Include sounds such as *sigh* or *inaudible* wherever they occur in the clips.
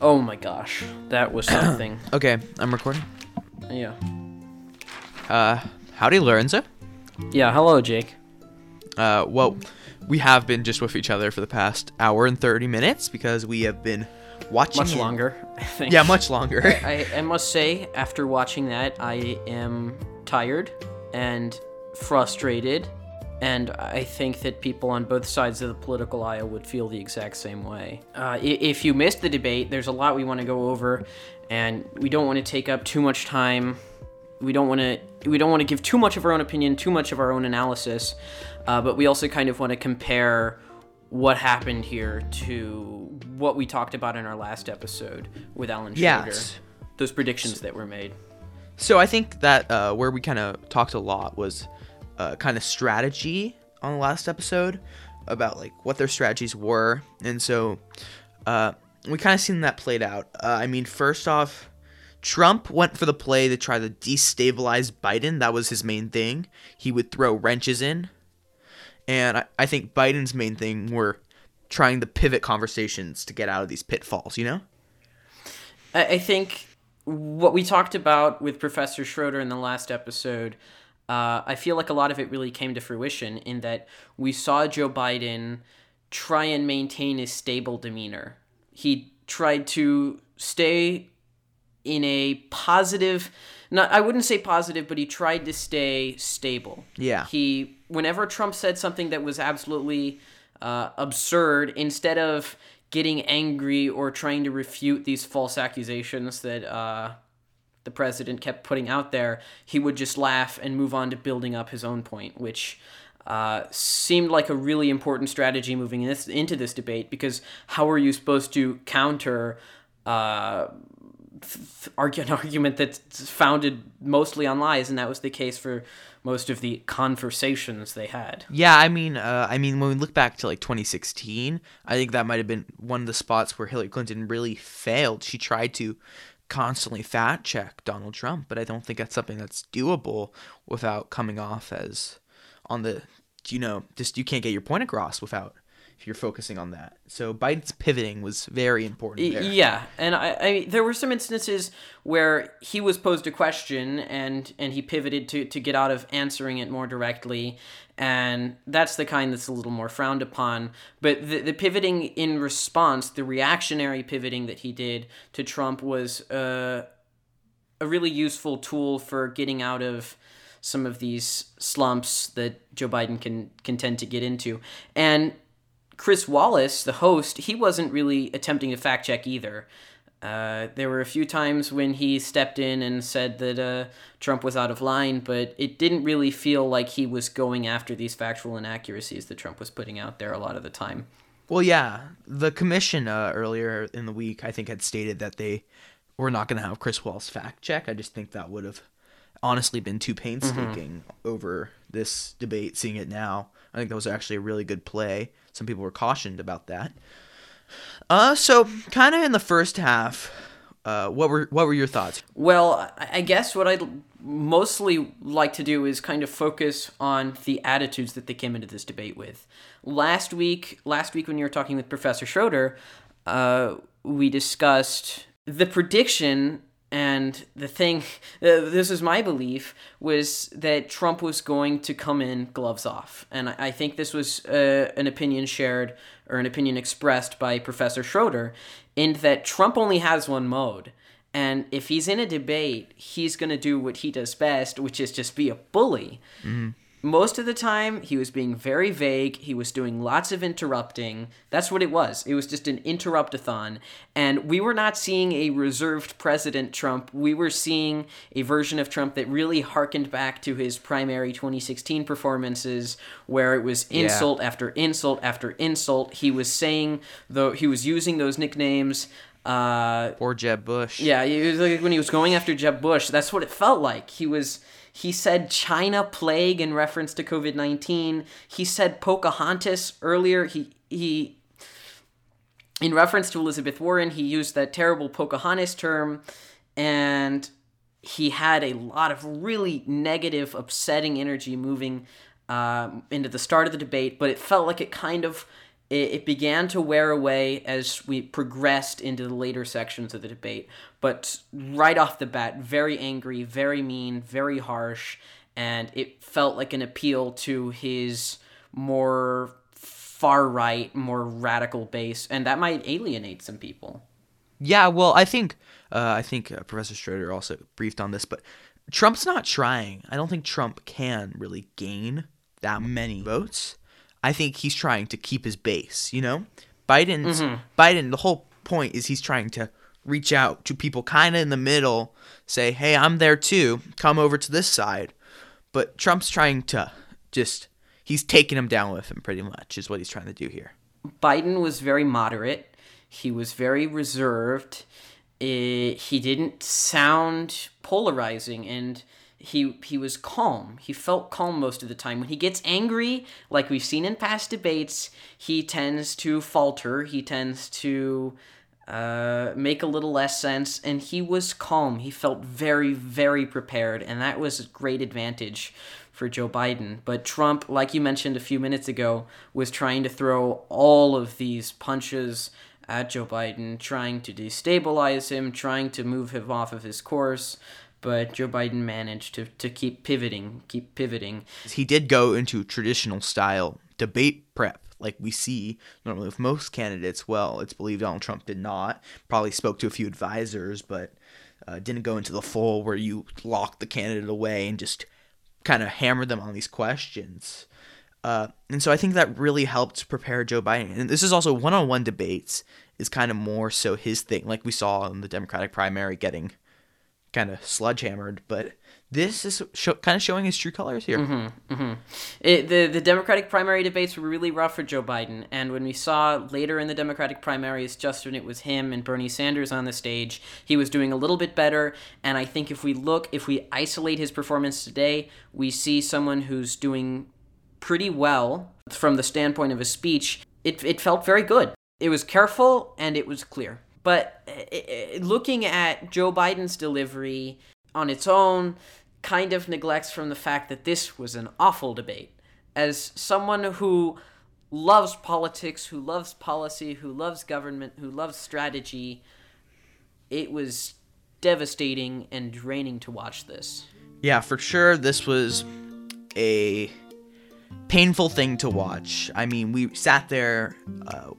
Oh my gosh, that was *coughs* something. Okay, I'm recording. yeah. Uh, howdy, Lorenzo. Yeah, hello, Jake. Uh, well, we have been just with each other for the past hour and 30 minutes because we have been watching. Much longer, I think. Yeah, much longer. I, I must say, after watching that, I am tired and frustrated, and I think that people on both sides of the political aisle would feel the exact same way. Uh, if you missed the debate, there's a lot we want to go over, and we don't want to take up too much time. We don't want to we don't want to give too much of our own opinion, too much of our own analysis, uh, but we also kind of want to compare what happened here to what we talked about in our last episode with Alan Schroeder Yes. those predictions that were made. So I think that uh, where we kind of talked a lot was uh, kind of strategy on the last episode about like what their strategies were, and so uh, we kind of seen that played out. Uh, I mean, first off, Trump went for the play to try to destabilize Biden. That was his main thing. He would throw wrenches in, and I, I think Biden's main thing were trying to pivot conversations to get out of these pitfalls. You know? I, I think what we talked about with Professor Schroeder in the last episode, uh, I feel like a lot of it really came to fruition in that we saw Joe Biden try and maintain his stable demeanor. He tried to stay in a positive not I wouldn't say positive, but he tried to stay stable. Yeah. He whenever Trump said something that was absolutely uh, absurd, instead of getting angry or trying to refute these false accusations that uh, the president kept putting out there, he would just laugh and move on to building up his own point, which uh, seemed like a really important strategy moving in this, into this debate because how are you supposed to counter uh, th- *laughs* an argument that's founded mostly on lies, and that was the case for most of the conversations they had. Yeah, I mean, uh, I mean, when we look back to like 2016, I think that might have been one of the spots where Hillary Clinton really failed. She tried to constantly fact check Donald Trump, but I don't think that's something that's doable without coming off as on the, you know, just you can't get your point across without if you're focusing on that. So Biden's pivoting was very important there. Yeah, and I, I there were some instances where he was posed a question and and he pivoted to to get out of answering it more directly, and that's the kind that's a little more frowned upon. But the the pivoting in response, the reactionary pivoting that he did to Trump was uh, a really useful tool for getting out of some of these slumps that Joe Biden can can tend to get into, and Chris Wallace, the host, he wasn't really attempting to fact check either. Uh, there were a few times when he stepped in and said that uh, Trump was out of line, but it didn't really feel like he was going after these factual inaccuracies that Trump was putting out there a lot of the time. Well, yeah, the commission uh, earlier in the week, I think, had stated that they were not going to have Chris Wallace fact check. I just think that would have honestly been too painstaking over this debate. Seeing it now, I think that was actually a really good play. Some people were cautioned about that. Uh, so kind of in the first half, uh, what were what were your thoughts? Well, I I guess what I'd mostly like to do is kind of focus on the attitudes that they came into this debate with. Last week, last week when you were talking with Professor Schroeder, uh, we discussed the prediction and the thing. *laughs* This is my belief was that Trump was going to come in gloves off, and I, think this was uh, an opinion shared or an opinion expressed by Professor Schroeder, in that Trump only has one mode. And if he's in a debate, he's going to do what he does best, which is just be a bully. Most of the time, he was being very vague. He was doing lots of interrupting. That's what it was. It was just an interrupt-a-thon. And we were not seeing a reserved President Trump. We were seeing a version of Trump that really harkened back to his primary 2016 performances, where it was insult after insult after insult. He was saying, though, he was using those nicknames. Uh, Or Jeb Bush? yeah, it was like when he was going after Jeb Bush, that's what it felt like. He was he said China plague in reference to COVID nineteen. He said Pocahontas earlier. He he in reference to Elizabeth Warren, he used that terrible Pocahontas term, and he had a lot of really negative, upsetting energy moving um, into the start of the debate. But it felt like it kind of it, it began to wear away as we progressed into the later sections of the debate. But right off the bat, very angry, very mean, very harsh, and it felt like an appeal to his more far right, more radical base, and that might alienate some people. Yeah, well, I think uh, I think uh, Professor Schroeder also briefed on this, but Trump's not trying. I don't think Trump can really gain that many votes. I think he's trying to keep his base. You know, Biden's Biden. The whole point is he's trying to reach out to people kind of in the middle, say, "Hey, I'm there too. Come over to this side." But Trump's trying to just he's taking him down with him pretty much is what he's trying to do here. Biden was very moderate. He was very reserved. Eh, he didn't sound polarizing, and he he was calm. He felt calm most of the time. When he gets angry, like we've seen in past debates, he tends to falter. He tends to uh, make a little less sense, and he was calm. He felt very, very prepared, and that was a great advantage for Joe Biden. But Trump, like you mentioned a few minutes ago, was trying to throw all of these punches at Joe Biden, trying to destabilize him, trying to move him off of his course. But Joe Biden managed to, to keep pivoting, keep pivoting. He did go into traditional style debate prep like we see normally with most candidates. Well, it's believed Donald Trump did not. Probably spoke to a few advisors, but uh, didn't go into the full where you lock the candidate away and just kind of hammer them on these questions. Uh, and so I think that really helped prepare Joe Biden. And this is also one on one debates is kind of more so his thing, like we saw in the Democratic primary getting kind of sledgehammered. But this is kind of showing his true colors here. Mm-hmm. It, the the Democratic primary debates were really rough for Joe Biden, and when we saw later in the Democratic primaries, just when it was him and Bernie Sanders on the stage, he was doing a little bit better. And I think if we look, if we isolate his performance today, we see someone who's doing pretty well from the standpoint of his speech. It it felt very good. It was careful and it was clear. But uh, looking at Joe Biden's delivery on its own kind of neglects from the fact that this was an awful debate. As someone who loves politics, who loves policy, who loves government, who loves strategy, it was devastating and draining to watch this. Yeah, for sure, this was a painful thing to watch. I mean, we sat there uh,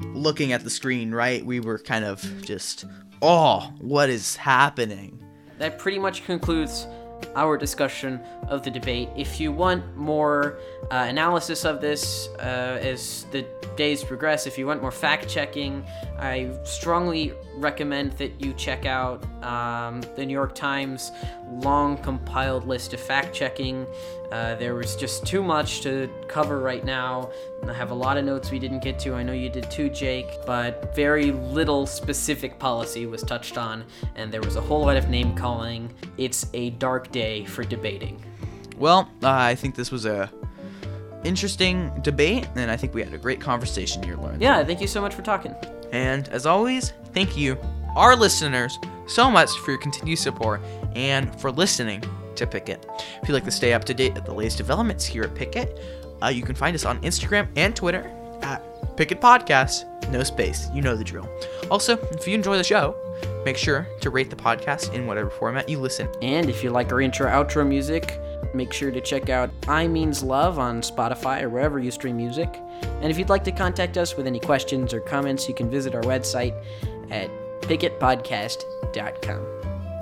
looking at the screen, right? We were kind of just, oh, what is happening? That pretty much concludes our discussion of the debate. If you want more uh, analysis of this uh, as the days progress, if you want more fact checking, I strongly recommend that you check out um, the New York Times long compiled list of fact checking. Uh, there was just too much to cover right now. I have a lot of notes we didn't get to. I know you did too, Jake, but very little specific policy was touched on, and there was a whole lot of name calling. It's a dark day for debating. Well, uh, I think this was a interesting debate, and I think we had a great conversation here, Lauren. Yeah, thank you so much for talking. And as always, thank you, our listeners, so much for your continued support and for listening to Picket. If you'd like to stay up to date at the latest developments here at Picket, uh, you can find us on Instagram and Twitter at Picket Podcast, no space. You know the drill. Also, if you enjoy the show, make sure to rate the podcast in whatever format you listen. And if you like our intro outro music, make sure to check out I Means Love on Spotify or wherever you stream music. And if you'd like to contact us with any questions or comments, you can visit our website at picketpodcast.com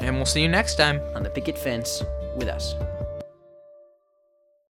And we'll see you next time. on the picket fence with us.